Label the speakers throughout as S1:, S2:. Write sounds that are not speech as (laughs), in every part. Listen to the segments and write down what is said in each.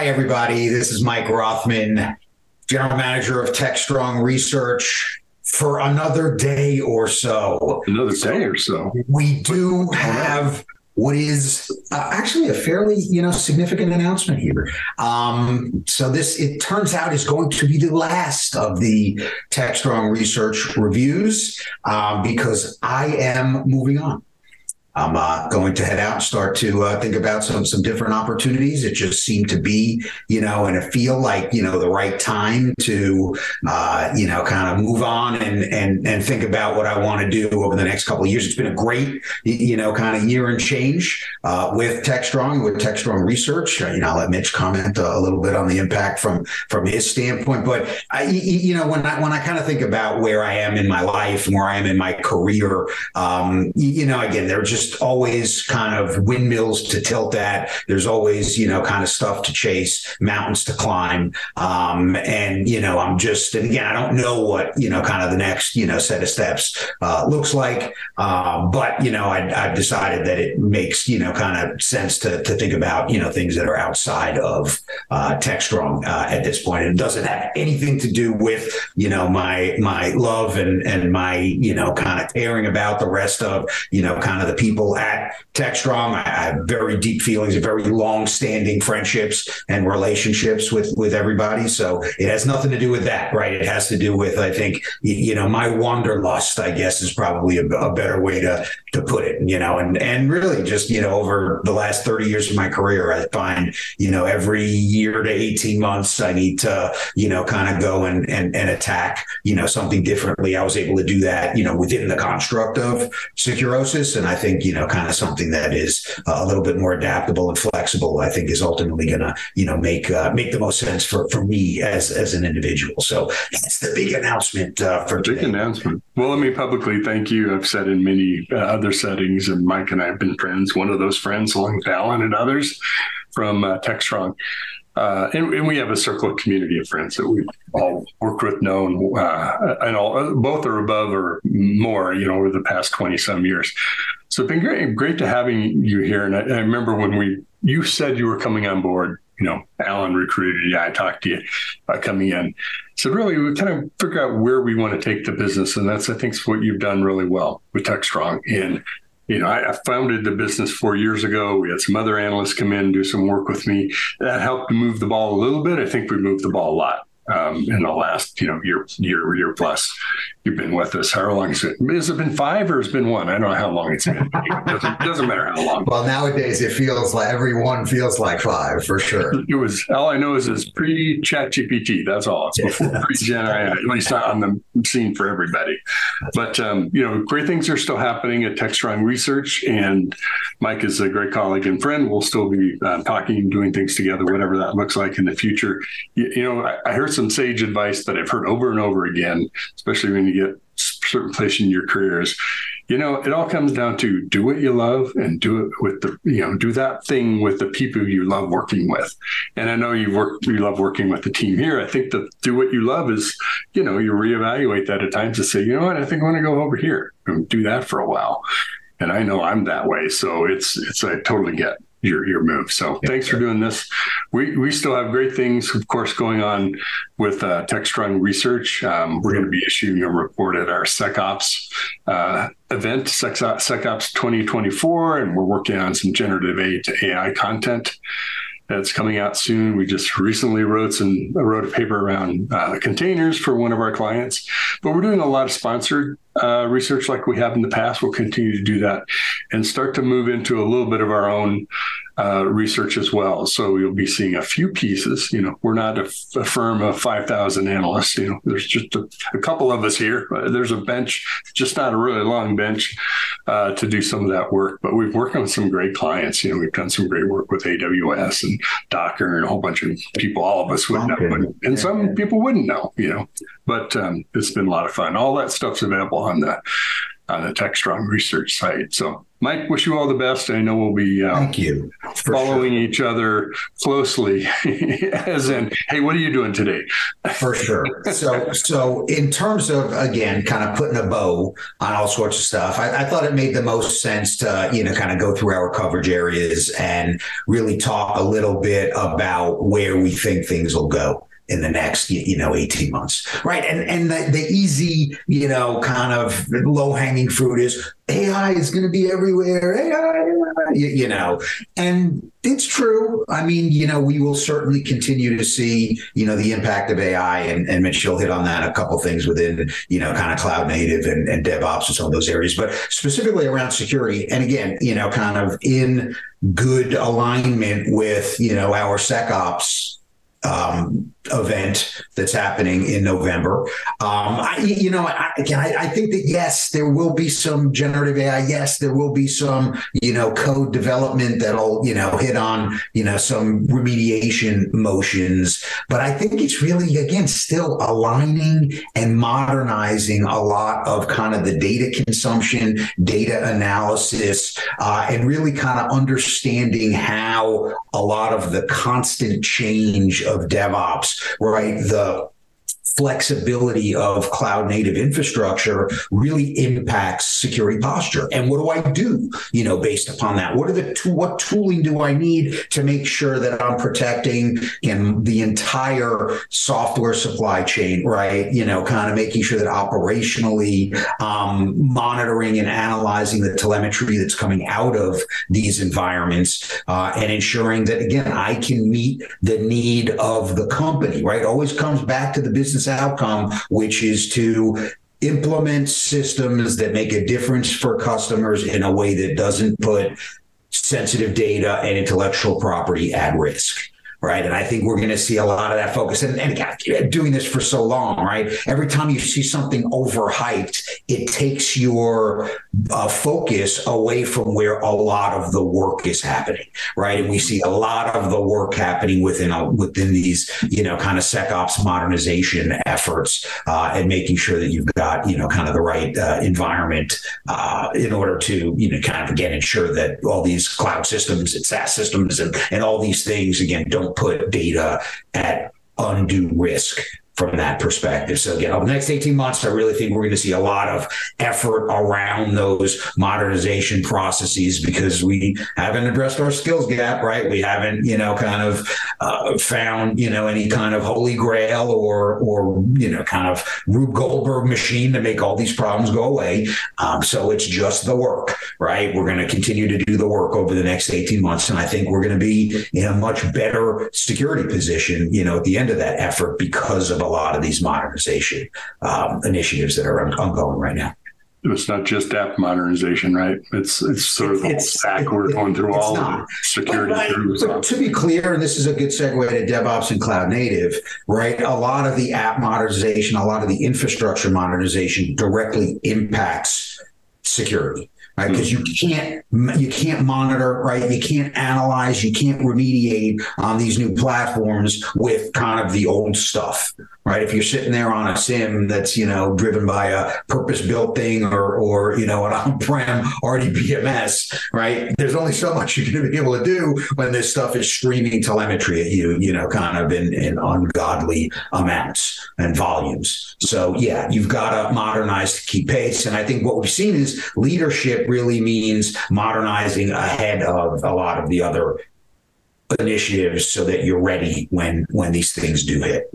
S1: Hi, everybody. This is Mike Rothman, General Manager of TechStrong Research. For another day or so,
S2: another day or so,
S1: we do have what is uh, actually a fairly you know significant announcement here. Um, so this it turns out is going to be the last of the TechStrong Research reviews um, because I am moving on. I'm uh, going to head out and start to uh, think about some some different opportunities. It just seemed to be, you know, and it feel like you know the right time to, uh, you know, kind of move on and and and think about what I want to do over the next couple of years. It's been a great, you know, kind of year and change uh, with TechStrong with TechStrong Research. Uh, you know, I'll let Mitch comment a little bit on the impact from from his standpoint. But I, you know, when I when I kind of think about where I am in my life and where I am in my career, um, you know, again, they're just just always kind of windmills to tilt at. There's always, you know, kind of stuff to chase, mountains to climb. Um, and, you know, I'm just, and again, I don't know what, you know, kind of the next, you know, set of steps uh, looks like. Uh, but, you know, I, have decided that it makes, you know, kind of sense to, to think about, you know, things that are outside of uh, TechStrong uh, at this point. It doesn't have anything to do with, you know, my, my love and, and my, you know, kind of caring about the rest of, you know, kind of the people people at TechStrong. I have very deep feelings, very long-standing friendships and relationships with with everybody. So it has nothing to do with that, right? It has to do with, I think, you know, my wanderlust. I guess is probably a, a better way to to put it. You know, and and really just you know over the last thirty years of my career, I find you know every year to eighteen months, I need to you know kind of go and and and attack you know something differently. I was able to do that you know within the construct of Securosis, and I think think you know kind of something that is uh, a little bit more adaptable and flexible. I think is ultimately going to you know make uh, make the most sense for for me as as an individual. So that's the big announcement uh, for
S2: big
S1: today.
S2: announcement. Well, let me publicly thank you. I've said in many uh, other settings, and Mike and I have been friends. One of those friends, along with Alan and others from uh, TechStrong. Uh, and, and, we have a circle of community of friends that we all worked with, known, uh, and all both are above or more, you know, over the past twenty some years. So it's been great, great to having you here. And I, I remember when we you said you were coming on board. You know, Alan recruited you. I talked to you about coming in. So really, we kind of figure out where we want to take the business, and that's I think what you've done really well with TechStrong. And you know, I, I, founded the business four years ago. We had some other analysts come in and do some work with me. That helped move the ball a little bit. I think we moved the ball a lot um, in the last, you know, year, year, year plus you've been with us. How long has it? Has it been five or has it been one? I don't know how long it's been. It doesn't, doesn't matter how long.
S1: Well, nowadays it feels like every one feels like five for sure.
S2: It was all I know is it's pre Chat GPT. That's all. It's before (laughs) pre Gen AI, at least not on the scene for everybody. But um, you know, great things are still happening at TechStrong Research, and Mike is a great colleague and friend. We'll still be uh, talking and doing things together, whatever that looks like in the future. You, you know, I, I heard some sage advice that I've heard over and over again, especially when you get certain place in your careers you know it all comes down to do what you love and do it with the you know do that thing with the people you love working with. And i know you work you love working with the team here. I think that do what you love is you know you reevaluate that at times to say you know what? I think i want to go over here and do that for a while. And i know i'm that way. So it's it's i totally get your your move. So yeah, thanks for doing this. We we still have great things, of course, going on with uh, TechStrong Research. Um, we're going to be issuing a report at our SecOps uh, event, SecOps 2024, and we're working on some generative AI content that's coming out soon. We just recently wrote some wrote a paper around uh, containers for one of our clients, but we're doing a lot of sponsored uh, research like we have in the past. We'll continue to do that and start to move into a little bit of our own uh, research as well. So you'll be seeing a few pieces. You know, we're not a, a firm of 5,000 analysts. You know, there's just a, a couple of us here. There's a bench, just not a really long bench uh, to do some of that work. But we've worked on some great clients. You know, we've done some great work with AWS and Docker and a whole bunch of people. All of us would know, and, some people wouldn't know. You know, but um, it's been a lot of fun. All that stuff's available on the on the TechStrong research site. So, Mike, wish you all the best. I know we'll be
S1: uh, thank you
S2: following sure. each other closely. (laughs) as in, hey, what are you doing today?
S1: For sure. So, so in terms of again, kind of putting a bow on all sorts of stuff, I, I thought it made the most sense to you know kind of go through our coverage areas and really talk a little bit about where we think things will go in the next you know 18 months right? And and the, the easy you know kind of low hanging fruit is ai is going to be everywhere AI, you, you, know? And it's true. I mean you know we will certainly continue to see you know the impact of ai and, and mitchell hit on that a couple things within you know kind of cloud native and, and devops and some of those areas but specifically around security. And again you know kind of in good alignment with you know our secops um, event that's happening in November. Um, I, you know, I, again, I, I, think that yes, there will be some generative AI. Yes, there will be some, you know, code development that'll, you know, hit on, you know, some remediation motions. But I think it's really, again, still aligning and modernizing a lot of kind of the data consumption, data analysis, uh, and really kind of understanding how a lot of the constant change of DevOps right? The flexibility of cloud native infrastructure really impacts security posture. And what do I do, you know, based upon that? What are the to- what tooling do I need to make sure that I'm protecting in the entire software supply chain, right? You know, kind of making sure that operationally um, monitoring and analyzing the telemetry that's coming out of these environments uh, and ensuring that again I can meet the need of the company, right? Always comes back to the business business outcome, which is to implement systems that make a difference for customers in a way that doesn't put sensitive data and intellectual property at risk right? And I think we're going to see a lot of that focus. And, and doing this for so long, right? Every time you see something overhyped, it takes your uh, focus away from where a lot of the work is happening, right? And we see a lot of the work happening within a, within these, you know, kind of SecOps modernization efforts uh, and making sure that you've got, you know, kind of the right uh, environment uh, in order to, you know, kind of again ensure that all these cloud systems and SaaS systems and, and all these things again don't put data at undue risk from that perspective. So again, over the next 18 months, I really think we're going to see a lot of effort around those modernization processes because we haven't addressed our skills gap, right? We haven't, you know, kind of uh, found, you know, any kind of holy grail or, or, you know, kind of Rube Goldberg machine to make all these problems go away. Um, so it's just the work, right? We're going to continue to do the work over the next 18 months. And I think we're going to be in a much better security position, you know, at the end of that effort because of a lot of these modernization um, initiatives that are ongoing right now.
S2: It's not just app modernization, right? It's it's sort of the it's, stack it, we're going through all not. security
S1: but, but to be clear, and this is a good segue to DevOps and cloud native, right? A lot of the app modernization, a lot of the infrastructure modernization directly impacts security right? Because you can't you can't monitor, right? You can't analyze, you can't remediate on these new platforms with kind of the old stuff, right? If you're sitting there on a SIEM that's you know driven by a purpose-built thing or or you know an on-prem RDBMS, right? There's only so much you're going to be able to do when this stuff is streaming telemetry at you, you know, kind of in in ungodly amounts and volumes. So yeah, you've got to modernize to keep pace, and I think what we've seen is leadership really means modernizing ahead of a lot of the other initiatives so that you're ready when when these things do hit.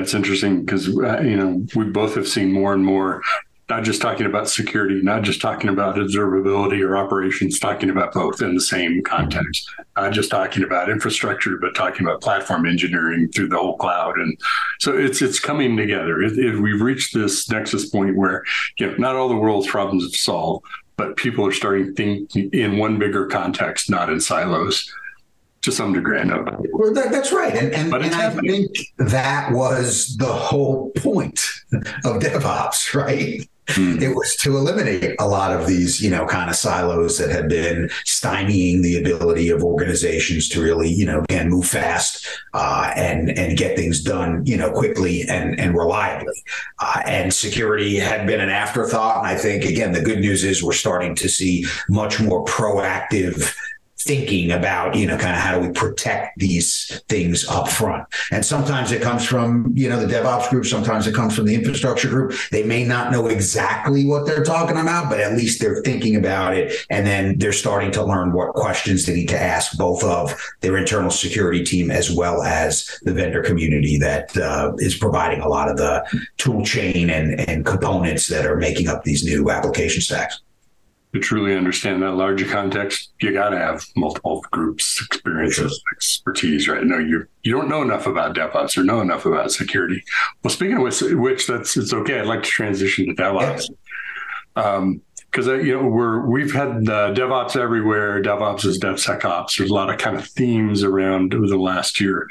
S2: It's interesting because uh, you know we both have seen more and more, not just talking about security, not just talking about observability or operations, talking about both in the same context. Not just talking about infrastructure, but talking about platform engineering through the whole cloud, and so it's it's coming together. It, it, we've reached this nexus point where you know not all the world's problems have solved, but people are starting to think in one bigger context, not in silos to some degree. I know.
S1: Well, that, that's right, and and, and I think that was the whole point of DevOps, (laughs) right? Mm. It was to eliminate a lot of these, you know, kind of silos that had been stymieing the ability of organizations to really, you know, can move fast uh, and and get things done, you know, quickly and and reliably. Uh, and security had been an afterthought. And I think again, the good news is we're starting to see much more proactive thinking about, you know, kind of how do we protect these things up front. And sometimes it comes from, you know, the DevOps group, sometimes it comes from the infrastructure group. They may not know exactly what they're talking about, but at least they're thinking about it. And then they're starting to learn what questions they need to ask both of their internal security team as well as the vendor community that uh, is providing a lot of the tool chain and, and components that are making up these new application stacks
S2: to truly understand that larger context, you got to have multiple groups, experiences, expertise, right? No, you you don't know enough about DevOps or know enough about security. Well, speaking of which, which that's it's okay. I'd like to transition to DevOps. Um, because uh, you know we're we've had DevOps everywhere. DevOps is DevSecOps. There's a lot of kind of themes around over the last year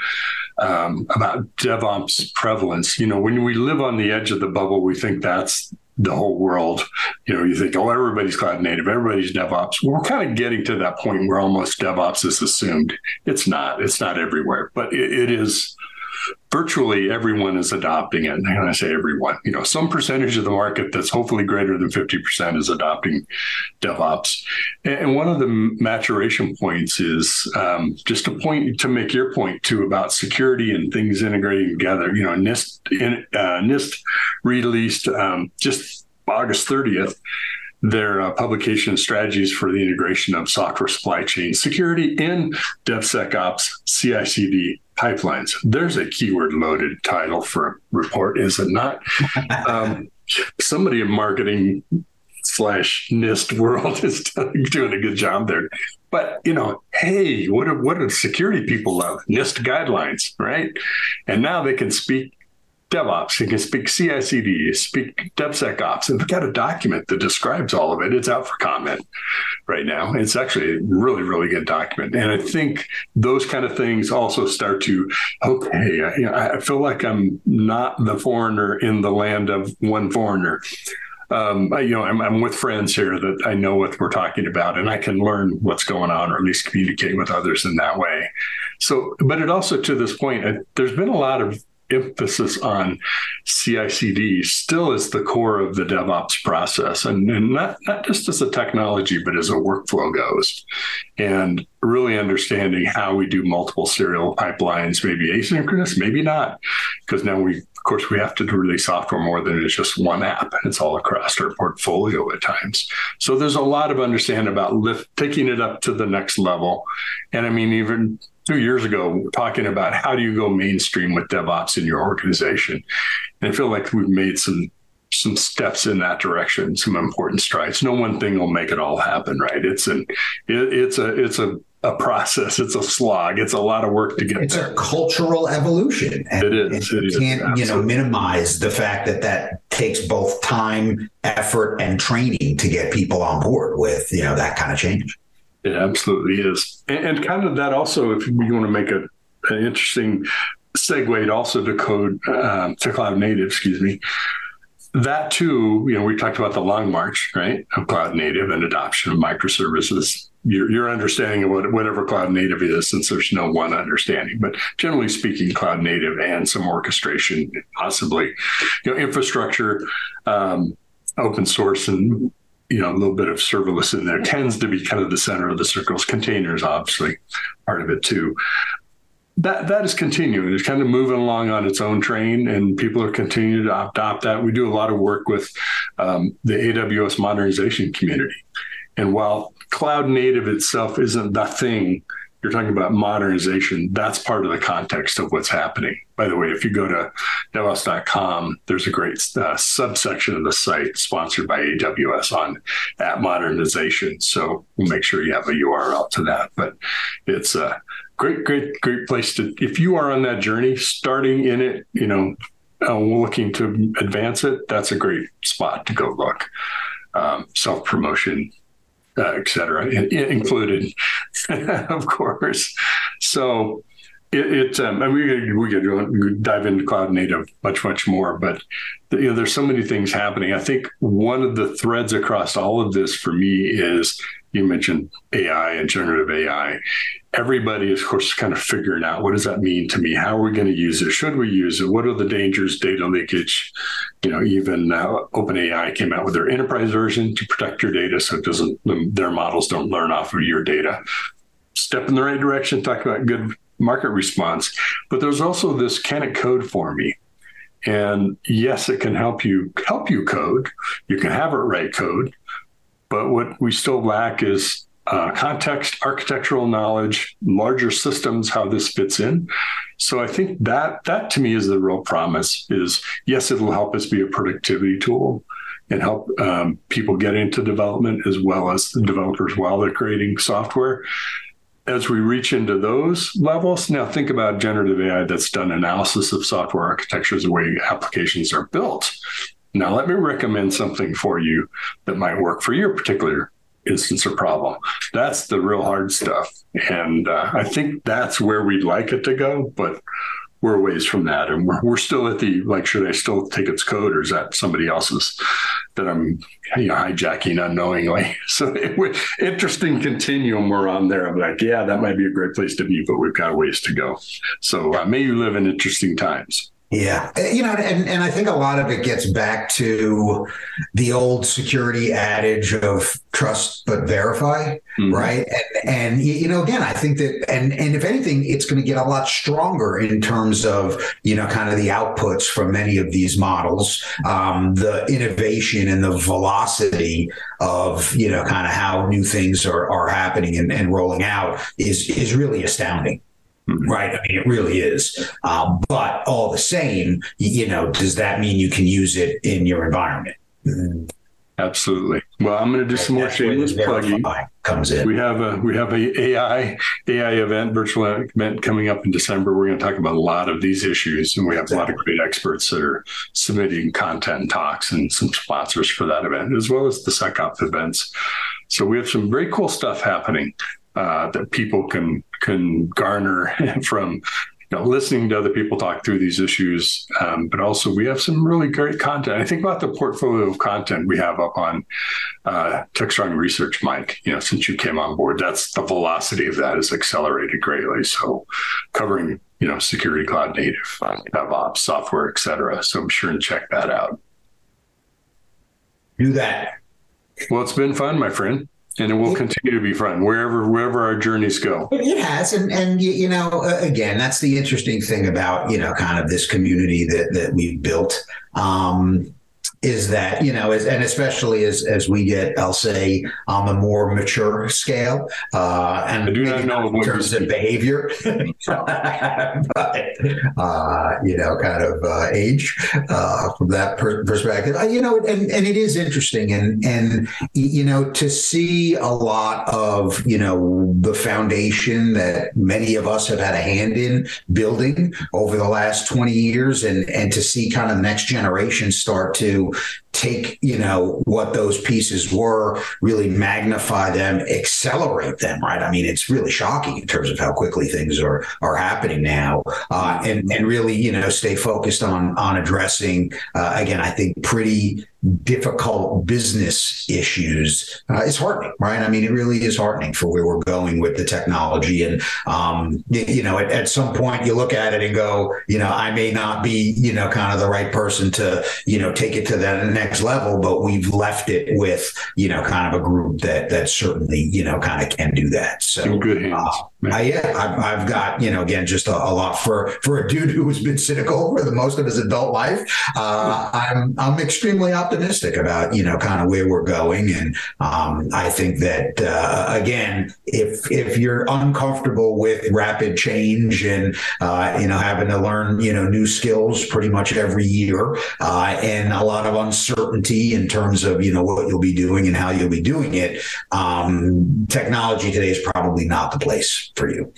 S2: um, about DevOps prevalence. You know, when we live on the edge of the bubble, we think that's the whole world. You know, you think, oh, everybody's cloud native, everybody's DevOps. We're kind of getting to that point where almost DevOps is assumed. It's not. It's not everywhere, but it, it is. Virtually everyone is adopting it. And I say everyone, you know, some percentage of the market that's hopefully greater than 50% is adopting DevOps. And one of the maturation points is um, just a point to make your point too about security and things integrating together. You know, NIST, uh, NIST released um, just August 30th their uh, publication strategies for the integration of software supply chain security in DevSecOps CI/CD pipelines. There's a keyword loaded title for a report, is it not? (laughs) um, somebody in marketing slash NIST world (laughs) is doing a good job there. But you know, hey, what do, what do security people love? NIST guidelines, right? And now they can speak DevOps, you can speak CI/CD, speak DevSecOps, and we've got a document that describes all of it. It's out for comment right now. It's actually a really, really good document, and I think those kind of things also start to okay. I, you know, I feel like I'm not the foreigner in the land of one foreigner. Um, I, you know, I'm, I'm, with friends here that I know what we're talking about, and I can learn what's going on, or at least communicate with others in that way. So, but it also to this point, uh, there's been a lot of emphasis on CI/CD still is the core of the DevOps process, and, and not not just as a technology, but as a workflow goes, and really understanding how we do multiple serial pipelines, maybe asynchronous, maybe not, because now we of course we have to release software more than it's just one app. It's all across our portfolio at times. So there's a lot of understanding about lift, taking it up to the next level, and I mean even two years ago talking about how do you go mainstream with DevOps in your organization. And I feel like we've made some some steps in that direction, some important strides. No one thing will make it all happen, right? It's an it, it's a it's a a process. It's a slog. It's a lot of work to get
S1: it's
S2: there.
S1: a cultural evolution.
S2: And it is.
S1: It you can't, you know, minimize the fact that that takes both time, effort, and training to get people on board with, you know, that kind of change.
S2: It absolutely is. And, and kind of that also, if you want to make a, an interesting segue also to code, um, to cloud native, excuse me, that too, you know, we talked about the long march, right, of cloud native and adoption of microservices. Your, your understanding of what, whatever cloud native is, since there's no one understanding, but generally speaking, cloud native and some orchestration, possibly, you know, infrastructure, um, open source, and you know, a little bit of serverless in there tends to be kind of the center of the circles. Containers, obviously, part of it too. That that is continuing. It's kind of moving along on its own train, and people are continuing to adopt that. We do a lot of work with um, the AWS modernization community, and while cloud native itself isn't the thing you're talking about modernization, that's part of the context of what's happening. By the way, if you go to devops.com, there's a great uh, subsection of the site sponsored by AWS on app modernization. So we'll make sure you have a URL to that. But it's a great, great, great place to, if you are on that journey, starting in it, you know, uh, looking to advance it, that's a great spot to go look. Um, Self promotion uh, et cetera, in, included, (laughs) of course. So, It, it um, and we we could dive into cloud native much much more, but you know there's so many things happening. I think one of the threads across all of this for me is you mentioned AI and generative AI. Everybody is, of course, kind of figuring out what does that mean to me? How are we going to use it? Should we use it? What are the dangers? Data leakage. You know, even uh, OpenAI came out with their enterprise version to protect your data, so it doesn't their models don't learn off of your data. Step in the right direction. Talk about good market response, but there's also this can it code for me? And yes, it can help you help you code. You can have it write code, but what we still lack is uh, context, architectural knowledge, larger systems, how this fits in. So I think that that to me is the real promise. Is yes, it'll help us be a productivity tool and help um, people get into development as well as the developers while they're creating software. As we reach into those levels, now think about generative AI that's done analysis of software architectures, the way applications are built. Now, let me recommend something for you that might work for your particular instance or problem. That's the real hard stuff. And uh, I think that's where we'd like it to go, but we're ways from that. And we're, we're still at the like, should I still take its code or is that somebody else's that I'm you know, hijacking unknowingly? (laughs) So it, interesting continuum we're on there. I'm like, yeah, that might be a great place to be, but we've got ways to go. So uh, may you live in interesting times.
S1: Yeah. Uh, you know, and, and I think a lot of it gets back to the old security adage of trust but verify, mm-hmm. right? And, and, you know, again, I think that, and, and if anything, it's going to get a lot stronger in terms of, you know, kind of the outputs from many of these models, um, the innovation and the velocity of, you know, kind of how new things are, are happening and, and rolling out is, is really astounding. Mm-hmm. Right. I mean, it really is. Um, but all the same, you know, does that mean you can use it in your environment?
S2: Mm-hmm. Absolutely. Well, I'm going to do some more shameless plugging.
S1: Comes in.
S2: We have a we have a AI AI event, virtual event coming up in December. We're going to talk about a lot of these issues, and we have exactly. a lot of great experts that are submitting content and talks, and some sponsors for that event, as well as the SecOps events. So we have some very cool stuff happening uh, that people can can garner (laughs) from you know, listening to other people talk through these issues, um, but also we have some really great content. I think about the portfolio of content we have up on uh, TechStrong Research, Mike. You know, since you came on board, that's the velocity of that has accelerated greatly. So, covering you know security, cloud native, DevOps, software, et cetera. So, I'm sure and check that out.
S1: Do that.
S2: Well, it's been fun, my friend and it will continue to be fun wherever wherever our journeys go.
S1: It has and and you know again that's the interesting thing about you know kind of this community that that we've built. Um is that you know as, and especially as as we get i'll say on a more mature scale uh and
S2: I do not know
S1: in terms of behavior (laughs) (laughs) but uh you know kind of uh, age uh from that per- perspective. Uh, you know and and it is interesting and and you know to see a lot of you know the foundation that many of us have had a hand in building over the last 20 years and and to see kind of the next generation start to take you know what those pieces were really magnify them accelerate them right? I mean it's really shocking in terms of how quickly things are are happening now. Uh, and and really you know stay focused on on addressing uh, again i think pretty difficult business issues uh, it's heartening right? I mean it really is heartening for where we're going with the technology. And um, you know at, at, some point you look at it and go you know i may not be you know kind of the right person to you know take it to that next level but we've left it with you know kind of a group that that certainly you know kind of can do that. So
S2: In good hands. uh,
S1: I, yeah, I've, I've, got you know again just a, a, lot for for a dude who's been cynical for the most of his adult life. Uh, I'm I'm extremely optimistic about you know kind of where we're going, and um, I think that uh, again, if if you're uncomfortable with rapid change and uh, you know having to learn you know new skills pretty much every year, uh, and a lot of uncertainty in terms of you know what you'll be doing and how you'll be doing it, um, technology today is probably not the place for you.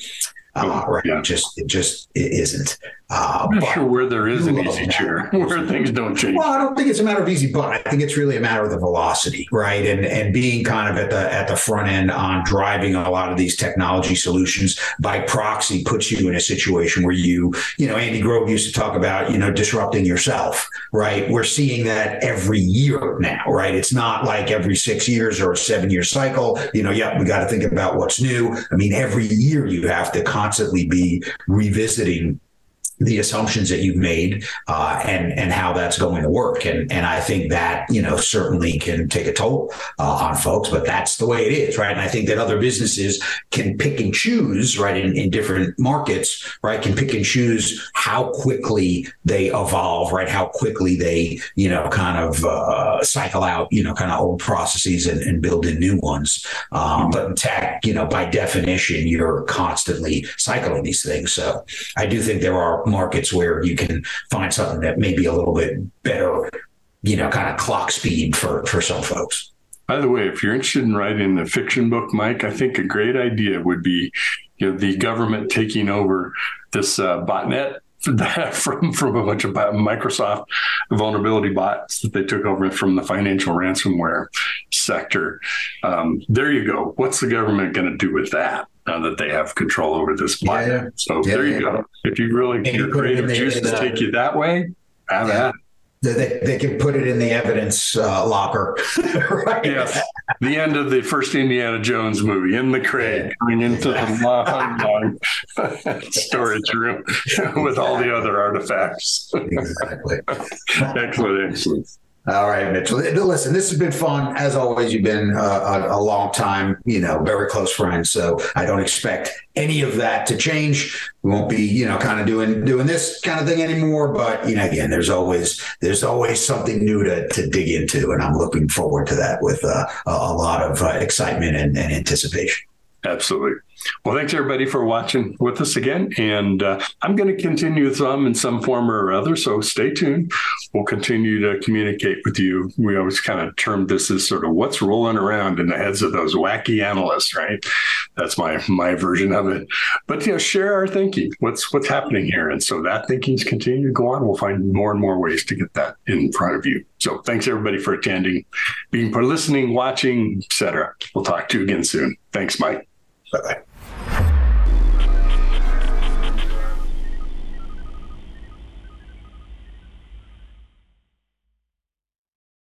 S1: Uh, right? It just it just it isn't.
S2: Uh, I'm not sure where there is an easy chair, where things don't change.
S1: Well, I don't think it's a matter of easy, but I think it's really a matter of the velocity, right? And and being kind of at the at the front end on driving a lot of these technology solutions by proxy puts you in a situation where you, you know, Andy Grove used to talk about, you know, disrupting yourself, right? We're seeing that every year now, right? It's not like every six years or a seven year cycle. You know, yeah, we got to think about what's new. I mean, every year you have to constantly be revisiting the assumptions that you've made uh, and and how that's going to work. And and I think that you know certainly can take a toll uh, on folks but that's the way it is right? And I think that other businesses can pick and choose right in, in different markets right can pick and choose how quickly they evolve right? How quickly they you know kind of uh, cycle out you know kind of old processes and, and build in new ones. Um, but in tech you know by definition you're constantly cycling these things. So I do think there are markets where you can find something that may be a little bit better, you know, kind of clock speed for for some folks.
S2: By the way, if you're interested in writing a fiction book, Mike, I think a great idea would be, you know, the government taking over this uh, botnet (laughs) from from a bunch of Microsoft vulnerability bots that they took over from the financial ransomware sector. Um, there you go. What's the government going to do with that? now that they have control over this bot. Yeah, yeah. So yeah, there you go. If you really your creative juices take you that way, have that.
S1: They, they can put it in the evidence uh, locker. (laughs)
S2: right? Yes. The end of the first Indiana Jones movie in the crate, going into the long, long storage room with all the other artifacts. Exactly. (laughs) excellent, excellent.
S1: All right, Mitchell. Listen, this has been fun. As always, you've been a, a, long time, you know, very close friends. So I don't expect any of that to change. We won't be, you know, kind of doing doing this kind of thing anymore. But you know, again, there's always there's always something new to to dig into, and I'm looking forward to that with uh, a, a, lot of uh, excitement and, and anticipation.
S2: Absolutely. Well, thanks everybody for watching with us again. And uh, I'm going to continue some in some form or other. So stay tuned. We'll continue to communicate with you. We always kind of term this as sort of what's rolling around in the heads of those wacky analysts, right? That's my my version of it. But you know, share our thinking. What's what's happening here? And so that thinking's continue to go on. We'll find more and more ways to get that in front of you. So thanks everybody for attending, being for listening, watching, etc. We'll talk to you again soon. Thanks, Mike.
S1: Bye bye.